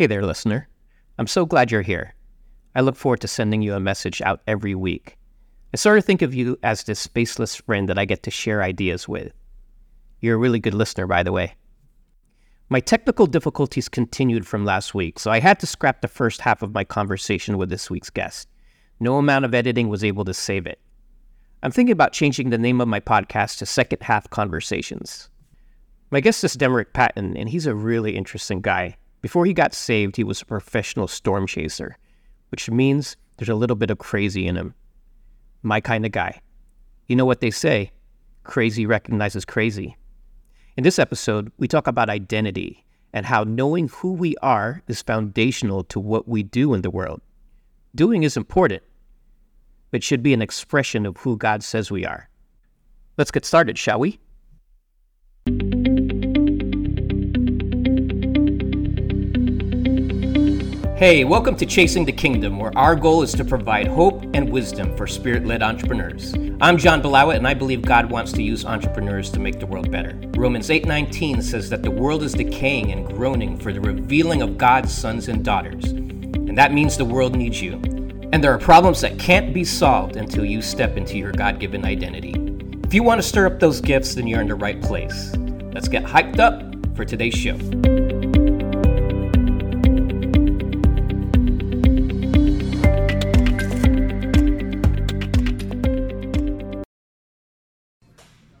Hey there, listener. I'm so glad you're here. I look forward to sending you a message out every week. I sort of think of you as this spaceless friend that I get to share ideas with. You're a really good listener, by the way. My technical difficulties continued from last week, so I had to scrap the first half of my conversation with this week's guest. No amount of editing was able to save it. I'm thinking about changing the name of my podcast to Second Half Conversations. My guest is Demarick Patton, and he's a really interesting guy. Before he got saved, he was a professional storm chaser, which means there's a little bit of crazy in him. My kind of guy. You know what they say crazy recognizes crazy. In this episode, we talk about identity and how knowing who we are is foundational to what we do in the world. Doing is important, but should be an expression of who God says we are. Let's get started, shall we? Hey, welcome to Chasing the Kingdom, where our goal is to provide hope and wisdom for spirit led entrepreneurs. I'm John Balawit, and I believe God wants to use entrepreneurs to make the world better. Romans 8:19 says that the world is decaying and groaning for the revealing of God's sons and daughters. And that means the world needs you. And there are problems that can't be solved until you step into your God given identity. If you want to stir up those gifts, then you're in the right place. Let's get hyped up for today's show.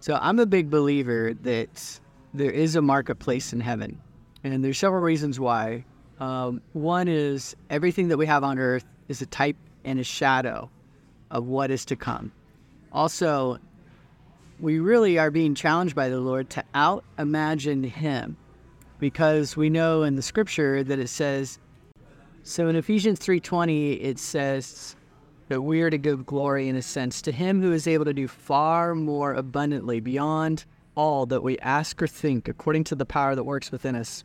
So I'm a big believer that there is a marketplace in heaven, and there's several reasons why. Um, one is everything that we have on earth is a type and a shadow of what is to come. Also, we really are being challenged by the Lord to out imagine Him because we know in the scripture that it says, so in Ephesians 3:20 it says that we are to give glory in a sense to him who is able to do far more abundantly beyond all that we ask or think according to the power that works within us.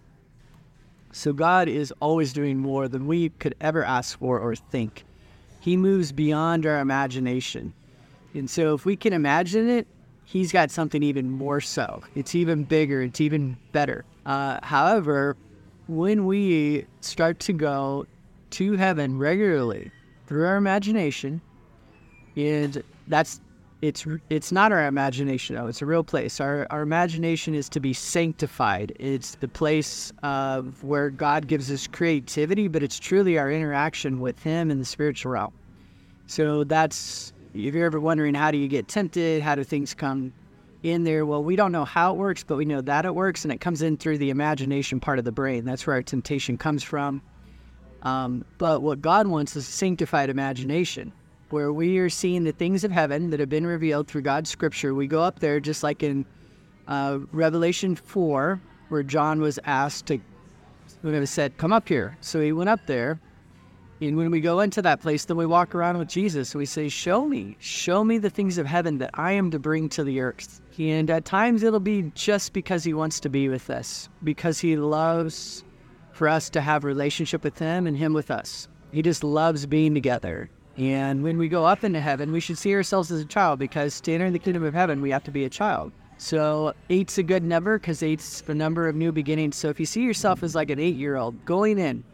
So God is always doing more than we could ever ask for or think. He moves beyond our imagination. And so if we can imagine it, he's got something even more so. It's even bigger, it's even better. Uh, however, when we start to go to heaven regularly, through our imagination, and that's it's it's not our imagination though. It's a real place. Our, our imagination is to be sanctified. It's the place of where god gives us creativity but it's truly our interaction with him in the spiritual realm. So that's if you're ever wondering how do you get tempted how do things come in there well we don't know how it works but we know that it works and it comes in through the imagination part of the brain. That's where our temptation comes from um, but what God wants is a sanctified imagination, where we are seeing the things of heaven that have been revealed through God's scripture. We go up there just like in uh, Revelation 4, where John was asked to, when it was said, come up here. So he went up there. And when we go into that place, then we walk around with Jesus. We say, Show me, show me the things of heaven that I am to bring to the earth. And at times it'll be just because he wants to be with us, because he loves for us to have relationship with him and him with us. He just loves being together. And when we go up into heaven, we should see ourselves as a child because to enter the kingdom of heaven, we have to be a child. So eight's a good number because eight's the number of new beginnings. So if you see yourself as like an eight-year-old going in,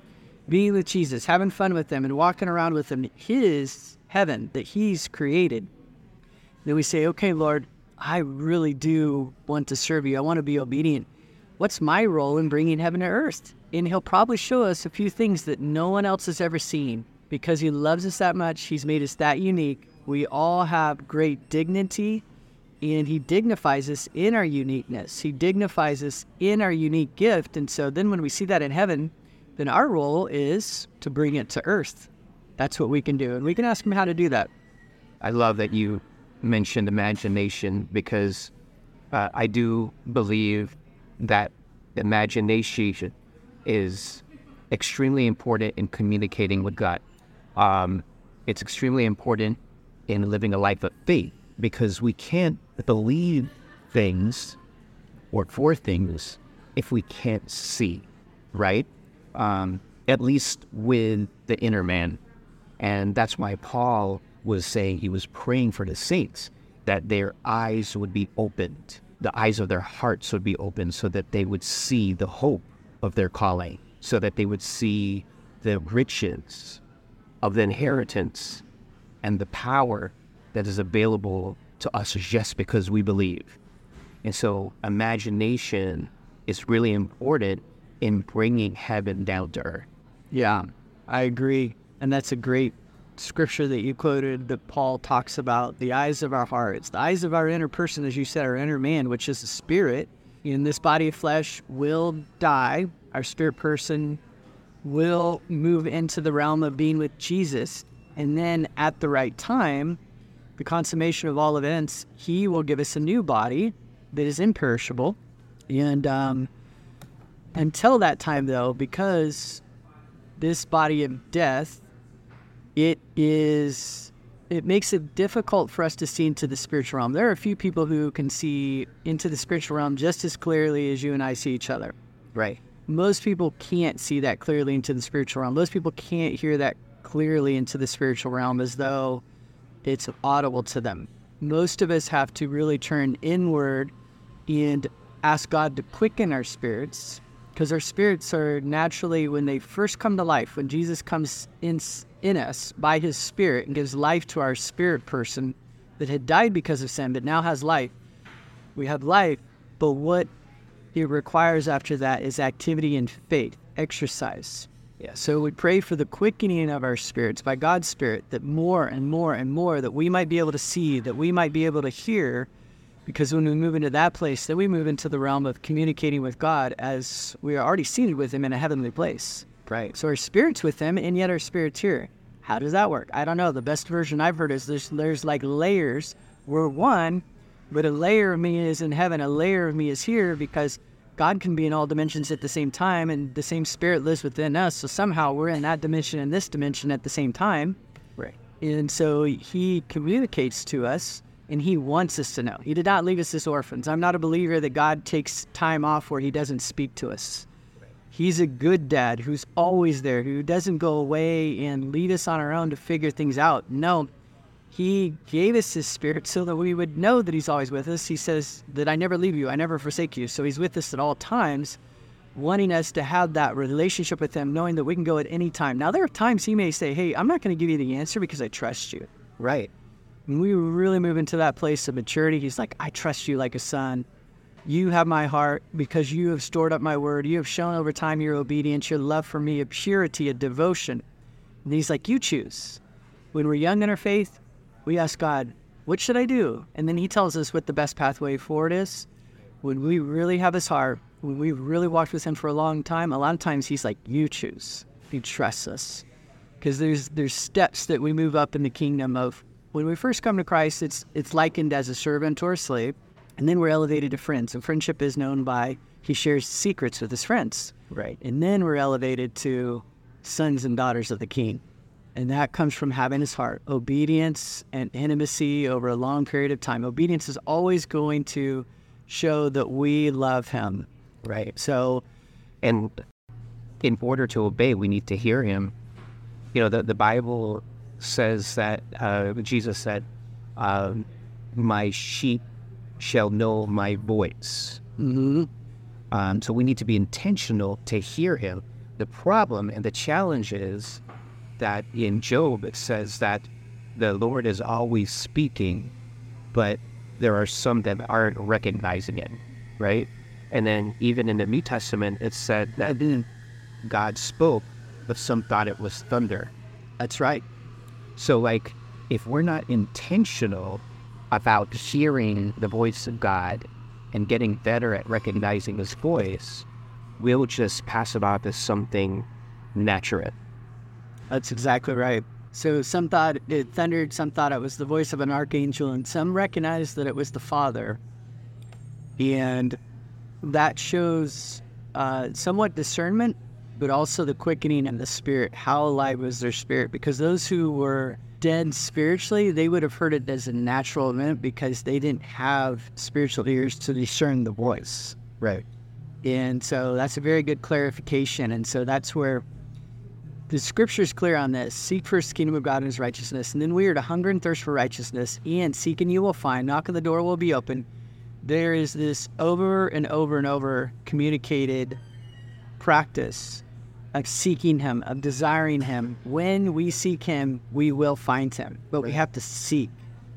being with Jesus, having fun with him, and walking around with him, his heaven that he's created, then we say, okay, Lord, I really do want to serve you. I want to be obedient. What's my role in bringing heaven to earth? And he'll probably show us a few things that no one else has ever seen because he loves us that much. He's made us that unique. We all have great dignity, and he dignifies us in our uniqueness. He dignifies us in our unique gift. And so then when we see that in heaven, then our role is to bring it to earth. That's what we can do. And we can ask him how to do that. I love that you mentioned imagination because uh, I do believe that imagination is extremely important in communicating with God. Um, it's extremely important in living a life of faith because we can't believe things or for things if we can't see, right? Um, at least with the inner man. And that's why Paul was saying he was praying for the saints that their eyes would be opened, the eyes of their hearts would be opened so that they would see the hope of their calling. so that they would see the riches of the inheritance and the power that is available to us just because we believe. And so, imagination is really important in bringing heaven down to earth. Yeah, I agree. And that's a great scripture that you quoted that Paul talks about the eyes of our hearts, the eyes of our inner person, as you said, our inner man, which is the spirit. In this body of flesh will die. Our spirit person will move into the realm of being with Jesus. And then at the right time, the consummation of all events, he will give us a new body that is imperishable. And um, until that time, though, because this body of death, it is it makes it difficult for us to see into the spiritual realm. There are a few people who can see into the spiritual realm just as clearly as you and I see each other. Right. Most people can't see that clearly into the spiritual realm. Most people can't hear that clearly into the spiritual realm as though it's audible to them. Most of us have to really turn inward and ask God to quicken our spirits because our spirits are naturally, when they first come to life, when Jesus comes in, in us by his spirit and gives life to our spirit person that had died because of sin but now has life, we have life. But what it requires after that is activity and faith, exercise. Yeah. So we pray for the quickening of our spirits by God's Spirit, that more and more and more that we might be able to see, that we might be able to hear, because when we move into that place, then we move into the realm of communicating with God as we are already seated with Him in a heavenly place. Right. So our spirit's with Him, and yet our spirit's here. How does that work? I don't know. The best version I've heard is there's there's like layers. We're one, but a layer of me is in heaven, a layer of me is here because God can be in all dimensions at the same time, and the same spirit lives within us. So somehow we're in that dimension and this dimension at the same time. Right. And so He communicates to us and he wants us to know. He did not leave us as orphans. I'm not a believer that God takes time off where he doesn't speak to us. He's a good dad who's always there, who doesn't go away and lead us on our own to figure things out. No, he gave us his spirit so that we would know that he's always with us. He says that I never leave you, I never forsake you. So he's with us at all times, wanting us to have that relationship with him, knowing that we can go at any time. Now, there are times he may say, Hey, I'm not going to give you the answer because I trust you. Right. When we really move into that place of maturity, he's like, I trust you like a son. You have my heart because you have stored up my word. You have shown over time your obedience, your love for me, a purity, a devotion. And he's like, You choose. When we're young in our faith, we ask God, What should I do? And then he tells us what the best pathway forward is. When we really have his heart, when we've really walked with him for a long time, a lot of times he's like, You choose. He trusts us. Because there's there's steps that we move up in the kingdom of when we first come to Christ, it's it's likened as a servant or a slave, and then we're elevated to friends. And friendship is known by he shares secrets with his friends. Right. And then we're elevated to sons and daughters of the King. And that comes from having his heart, obedience and intimacy over a long period of time. Obedience is always going to show that we love him. Right. So, and in order to obey, we need to hear him. You know, the, the Bible says that uh, Jesus said, um, "My sheep shall know my voice." mm-hmm. Um, so we need to be intentional to hear Him. The problem and the challenge is that in Job it says that the Lord is always speaking, but there are some that aren't recognizing it, right? And then even in the New Testament, it said that God spoke, but some thought it was thunder. that's right. So, like, if we're not intentional about hearing the voice of God and getting better at recognizing His voice, we'll just pass it off as something natural. That's exactly right. So some thought it thundered, some thought it was the voice of an archangel, and some recognized that it was the Father. And that shows uh, somewhat discernment, but also the quickening of the spirit. How alive was their spirit? Because those who were dead spiritually, they would have heard it as a natural event because they didn't have spiritual ears to discern the voice. Right. And so that's a very good clarification. And so that's where the scripture is clear on this. Seek first the kingdom of God and his righteousness. And then we are to hunger and thirst for righteousness. And seek and you will find. Knock on the door will be open. There is this over and over and over communicated practice of seeking Him, of desiring Him. When we seek Him, we will find Him, but we have to seek.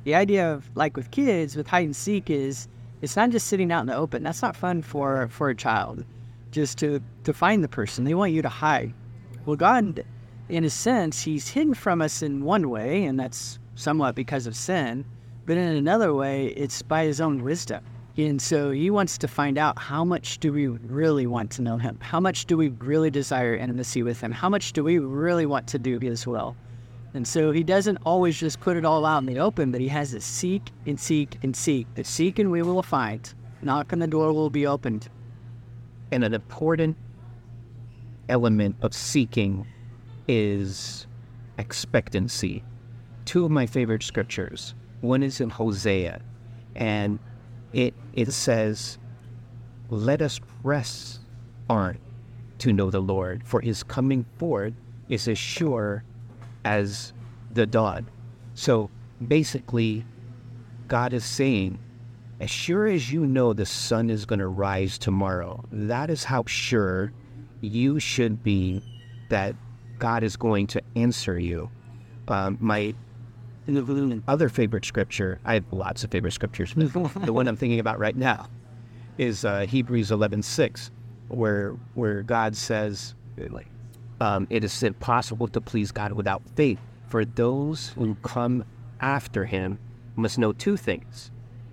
The idea of like with kids with hide and seek is it's not just sitting out in the open. That's not fun for for a child, just to to find the person. They want you to hide. Well, God, in a sense, He's hidden from us in one way, and that's somewhat because of sin. But in another way, it's by His own wisdom. And so he wants to find out how much do we really want to know him? How much do we really desire intimacy with him? How much do we really want to do his will? And so he doesn't always just put it all out in the open, but he has to seek and seek and seek. The seek and we will find. Knock on the door will be opened. And an important element of seeking is expectancy. Two of my favorite scriptures. One is in Hosea, and it it says, "Let us press on to know the Lord, for His coming forth is as sure as the dawn." So basically, God is saying, as sure as you know the sun is going to rise tomorrow, that is how sure you should be that God is going to answer you. Um, my other favorite scripture, I have lots of favorite scriptures, but the one I'm thinking about right now is uh, Hebrews 11:6, where where God says, um, "It is impossible to please God without faith. For those who come after Him must know two things.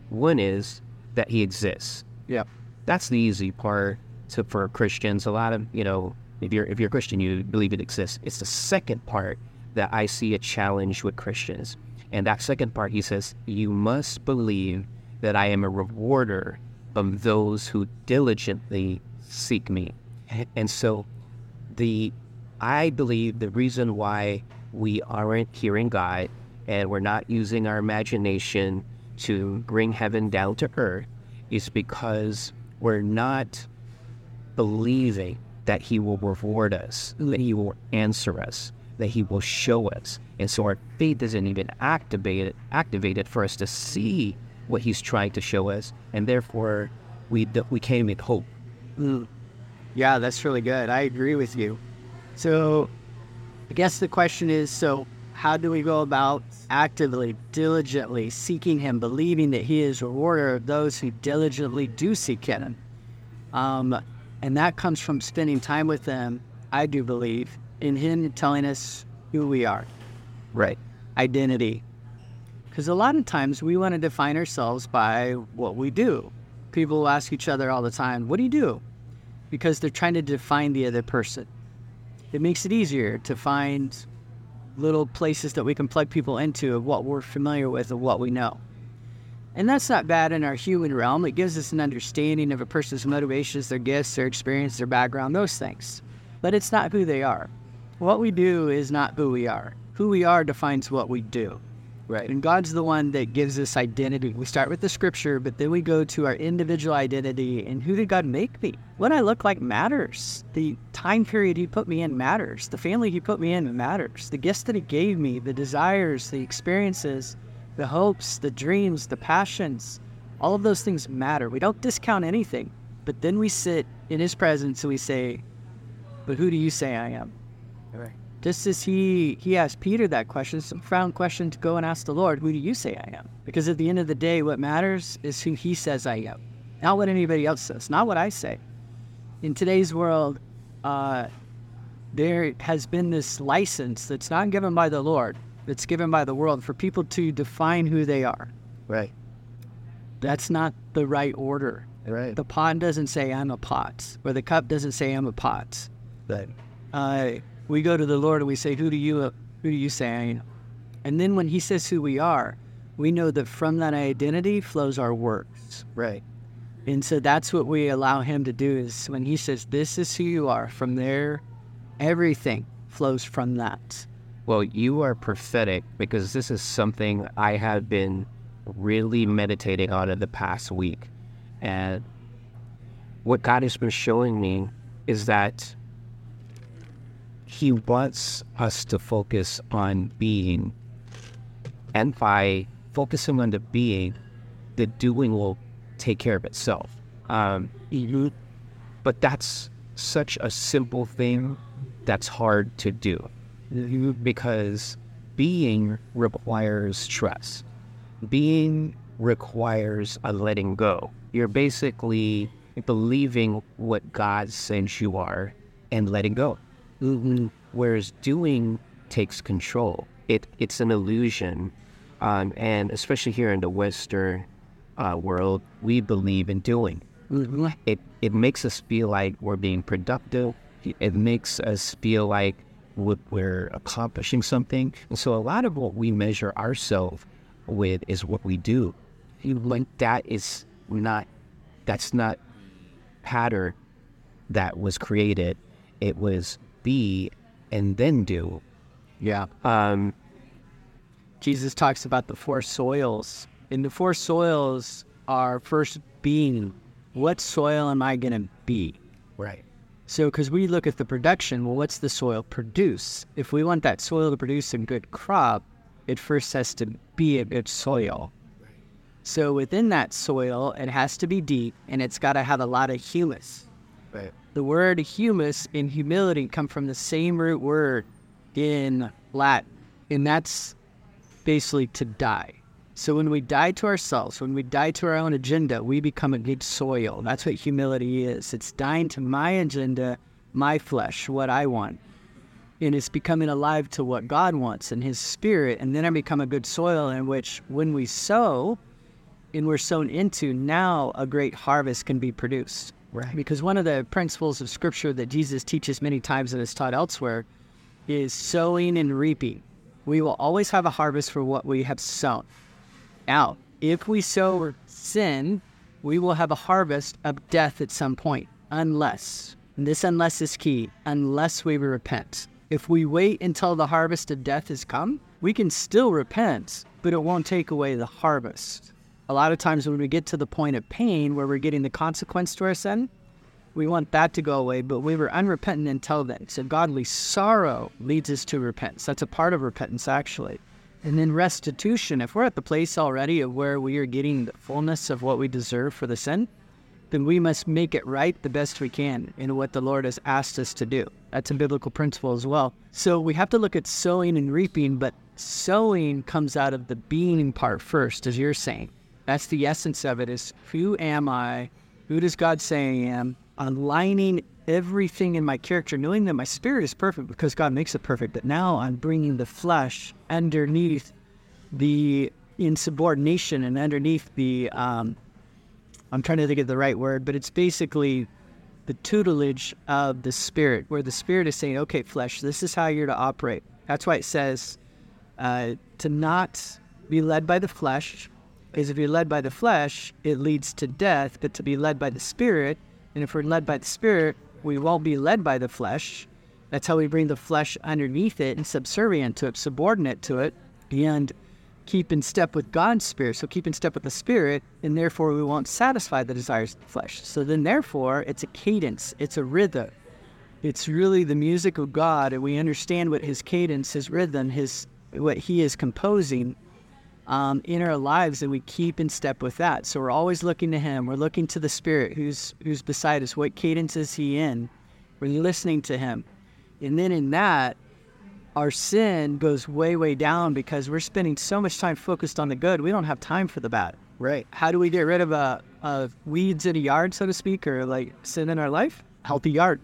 One is that He exists. Yeah. That's the easy part to, for Christians. A lot of you know, if you're if you're a Christian, you believe it exists. It's the second part that I see a challenge with Christians. And that second part, he says, You must believe that I am a rewarder of those who diligently seek me. And so, the I believe the reason why we aren't hearing God and we're not using our imagination to bring heaven down to earth is because we're not believing that He will reward us, that He will answer us that he will show us. And so our faith isn't even activated activated for us to see what he's trying to show us, and therefore we we can't even hope. Mm. Yeah, that's really good. I agree with you. So, I guess the question is: so how do we go about actively, diligently seeking Him, believing that He is rewarder of those who diligently do seek Him? Um, and that comes from spending time with them. I do believe, in Him telling us who we are. Right. Identity. Because a lot of times we want to define ourselves by what we do. People ask each other all the time, What do you do? Because they're trying to define the other person. It makes it easier to find little places that we can plug people into of what we're familiar with and what we know. And that's not bad in our human realm. It gives us an understanding of a person's motivations, their gifts, their experience, their background, those things. But it's not who they are. What we do is not who we are. Who we are defines what we do. Right. And God's the one that gives us identity. We start with the scripture, but then we go to our individual identity and who did God make me? What I look like matters. The time period He put me in matters. The family He put me in matters. The gifts that He gave me, the desires, the experiences, the hopes, the dreams, the passions, all of those things matter. We don't discount anything, but then we sit in His presence and we say, But who do you say I am? Right. Just as he he asked Peter that question, it's a profound question to go and ask the Lord, who do you say I am? Because at the end of the day, what matters is who he says I am. Not what anybody else says, not what I say. In today's world, uh, there has been this license that's not given by the Lord, it's given by the world for people to define who they are. Right. That's not the right order. Right. The pot doesn't say I'm a pot, or the cup doesn't say I'm a pot. Right. Uh, we go to the Lord and we say, "Who do you, uh, who do you say I am?" And then when He says who we are, we know that from that identity flows our works. Right. And so that's what we allow Him to do. Is when He says, "This is who you are," from there, everything flows from that. Well, you are prophetic because this is something I have been really meditating on in the past week. And what God has been showing me is that He wants us to focus on being. And by focusing on the being, the doing will take care of itself. Um, but that's such a simple thing that's hard to do because being requires trust. Being requires a letting go. You're basically believing what God says you are and letting go. Whereas doing takes control. It it's an illusion, um, and especially here in the Western uh, world, we believe in doing. Mm-hmm. It it makes us feel like we're being productive. It makes us feel like we're accomplishing something. And so a lot of what we measure ourselves with is what we do. But that is not that's not pattern that was created. It was be and then do. Yeah. Um, Jesus talks about the four soils. And the four soils are first being. What soil am I going to be? Right. So, because we look at the production, well, what's the soil produce? If we want that soil to produce a good crop, it first has to be a good soil. So, within that soil, it has to be deep and it's got to have a lot of humus. Right. The word humus and humility come from the same root word in Latin, and that's basically to die. So when we die to ourselves, when we die to our own agenda, we become a good soil. That's what humility is. It's dying to my agenda, my flesh, what I want. And it's becoming alive to what God wants and His Spirit. And then I become a good soil in which, when we sow and we're sown into, now a great harvest can be produced. Right. Because one of the principles of Scripture that Jesus teaches many times and is taught elsewhere is sowing and reaping. We will always have a harvest for what we have sown. Now, if we sow sin, we will have a harvest of death at some point, unless, this unless is key, unless we repent. If we wait until the harvest of death has come, we can still repent, but it won't take away the harvest. A lot of times when we get to the point of pain where we're getting the consequence to our sin, we want that to go away, but we were unrepentant until then. So godly sorrow leads us to repentance. That's a part of repentance, actually. And then restitution, if we're at the place already of where we are getting the fullness of what we deserve for the sin, then we must make it right the best we can in what the Lord has asked us to do. That's a biblical principle as well. So we have to look at sowing and reaping, but sowing comes out of the being part first, as you're saying. That's the essence of it is who am I? Who does God say I am? Aligning everything in my character, knowing that my spirit is perfect because God makes it perfect, but now I'm bringing the flesh underneath the insubordination and underneath the, um, I'm trying to think of the right word, but it's basically the tutelage of the spirit, where the spirit is saying, okay, flesh, this is how you're to operate. That's why it says uh, to not be led by the flesh, because if you're led by the flesh, it leads to death, but to be led by the spirit, and if we're led by the spirit, we won't be led by the flesh. That's how we bring the flesh underneath it and subservient to it, subordinate to it, and keep in step with God's spirit. So keep in step with the spirit, and therefore we won't satisfy the desires of the flesh. So then, therefore, it's a cadence, it's a rhythm. It's really the music of God, and we understand what His cadence, His rhythm, His what He is composing um, in our lives, and we keep in step with that. So we're always looking to Him. We're looking to the Spirit who's who's beside us. What cadence is He in? We're listening to Him, and then in that, our sin goes way way down because we're spending so much time focused on the good. We don't have time for the bad. Right. How do we get rid of uh, uh, weeds in a yard, so to speak, or like sin in our life? Healthy yard.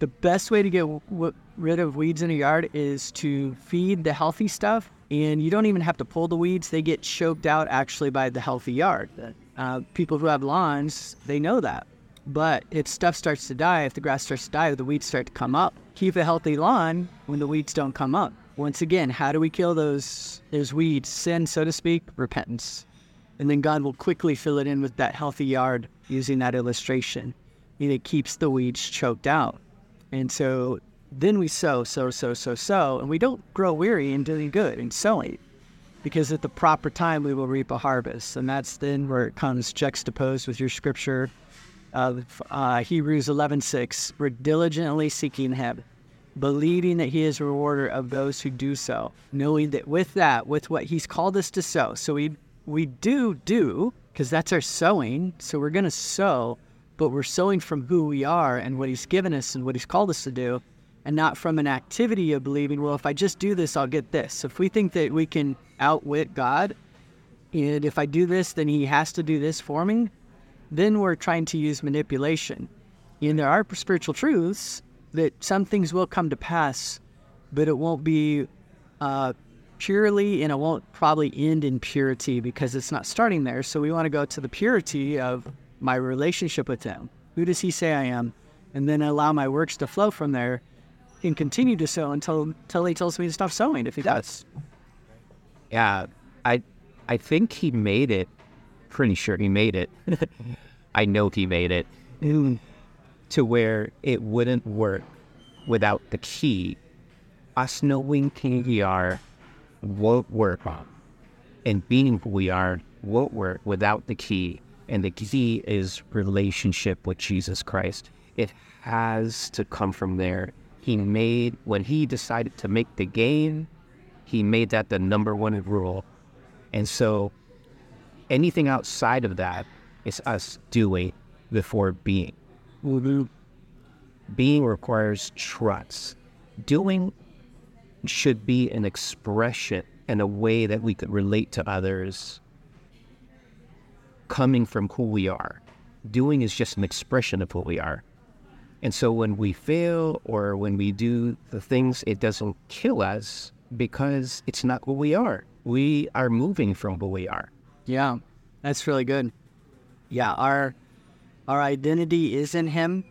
The best way to get w- rid of weeds in a yard is to feed the healthy stuff and you don't even have to pull the weeds; they get choked out actually by the healthy yard. Uh, people who have lawns, they know that. But if stuff starts to die, if the grass starts to die, the weeds start to come up. Keep a healthy lawn when the weeds don't come up. Once again, how do we kill those those weeds? Sin, so to speak, repentance, and then God will quickly fill it in with that healthy yard using that illustration, and it keeps the weeds choked out. And so then we sow, sow, sow, sow, sow, and we don't grow weary in doing good and sowing because at the proper time we will reap a harvest. And that's then where it comes juxtaposed with your scripture of uh, Hebrews 11:6. We're diligently seeking Him, believing that He is a rewarder of those who do so, knowing that with that, with what He's called us to sow, so we we do do because that's our sowing. So we're going to sow, but we're sowing from who we are and what He's given us and what He's called us to do and not from an activity of believing, well, if I just do this, I'll get this. If we think that we can outwit God, and if I do this, then He has to do this for me, then we're trying to use manipulation. And there are spiritual truths that some things will come to pass, but it won't be uh, purely and it won't probably end in purity because it's not starting there. So we want to go to the purity of my relationship with Him. Who does He say I am? And then allow my works to flow from there and continue to sow until, until He tells me to stop sowing. if He does. Yeah, I, I think He made it. Pretty sure He made it. I know He made it. To where it wouldn't work without the key. Us knowing who we are won't work. And being who we are won't work without the key. And the key is relationship with Jesus Christ. It has to come from there. He made, when he decided to make the game, he made that the number one rule. And so anything outside of that is us doing before being. Being requires trust. Doing should be an expression and a way that we could relate to others coming from who we are. Doing is just an expression of who we are. And so when we fail or when we do the things, it doesn't kill us because it's not who we are. We are moving from who we are. Yeah, that's really good. Yeah, our our identity is in Him,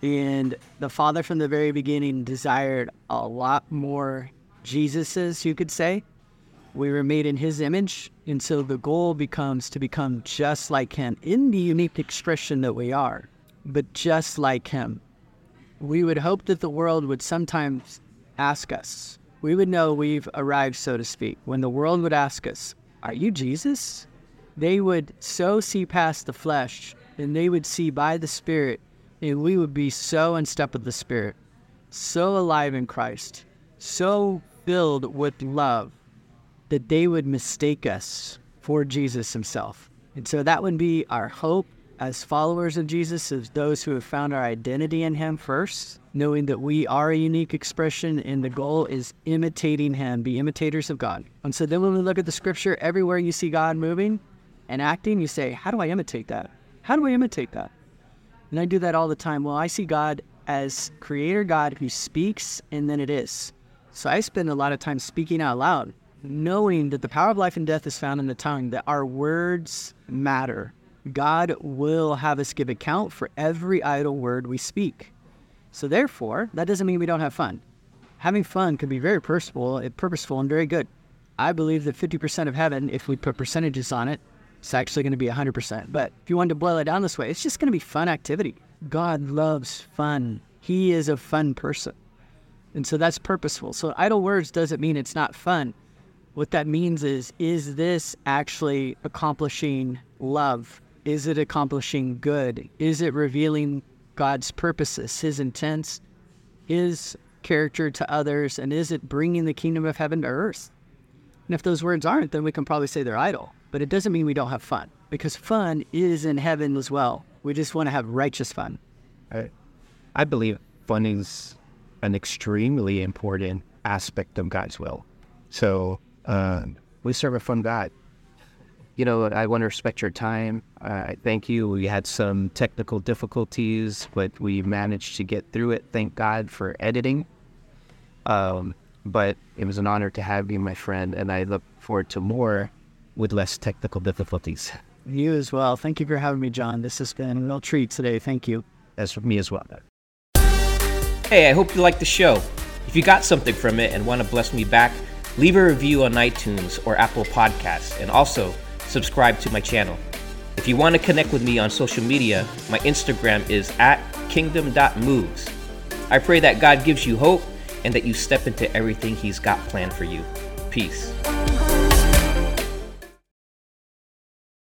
and the Father from the very beginning desired a lot more Jesuses, you could say. We were made in His image, and so the goal becomes to become just like Him in the unique expression that we are, but just like Him. We would hope that the world would sometimes ask us, we would know we've arrived, so to speak, when the world would ask us, Are you Jesus? They would so see past the flesh and they would see by the Spirit, and we would be so in step with the Spirit, so alive in Christ, so filled with love that they would mistake us for Jesus Himself. And so that would be our hope as followers of Jesus, as those who have found our identity in Him first, knowing that we are a unique expression and the goal is imitating Him, be imitators of God. And so then when we look at the scripture, everywhere you see God moving and acting, you say, How do I imitate that? How do I imitate that? And I do that all the time. Well, I see God as creator God who speaks and then it is. So I spend a lot of time speaking out loud, knowing that the power of life and death is found in the tongue, that our words matter. God will have us give account for every idle word we speak. So therefore, that doesn't mean we don't have fun. Having fun can be very purposeful, eh, purposeful and very good. I believe that 50% of heaven, if we put percentages on it, it's actually going to be 100%. But if you wanted to boil it down this way, it's just going to be fun activity. God loves fun. He is a fun person. And so that's purposeful. So idle words doesn't mean it's not fun. What that means is, is this actually accomplishing love? Is it accomplishing good? Is it revealing God's purposes, His intents, His character to others? And is it bringing the kingdom of heaven to earth? And if those words aren't, then we can probably say they're idle. But it doesn't mean we don't have fun because fun is in heaven as well. We just want to have righteous fun. I, I believe fun is an extremely important aspect of God's will. So uh, we serve a fun God. You know, I want to respect your time. I thank you. We had some technical difficulties, but we managed to get through it. Thank God for editing. Um, but it was an honor to have you, my friend, and I look forward to more with less technical difficulties. You as well. Thank you for having me, John. This has been a real treat today. Thank you. That's for me as well. Hey, I hope you liked the show. If you got something from it and want to bless me back, leave a review on iTunes or Apple Podcasts, and also subscribe to my channel. If you want to connect with me on social media, my Instagram is at kingdom.moves. I pray that God gives you hope and that you step into everything He's got planned for you. Peace.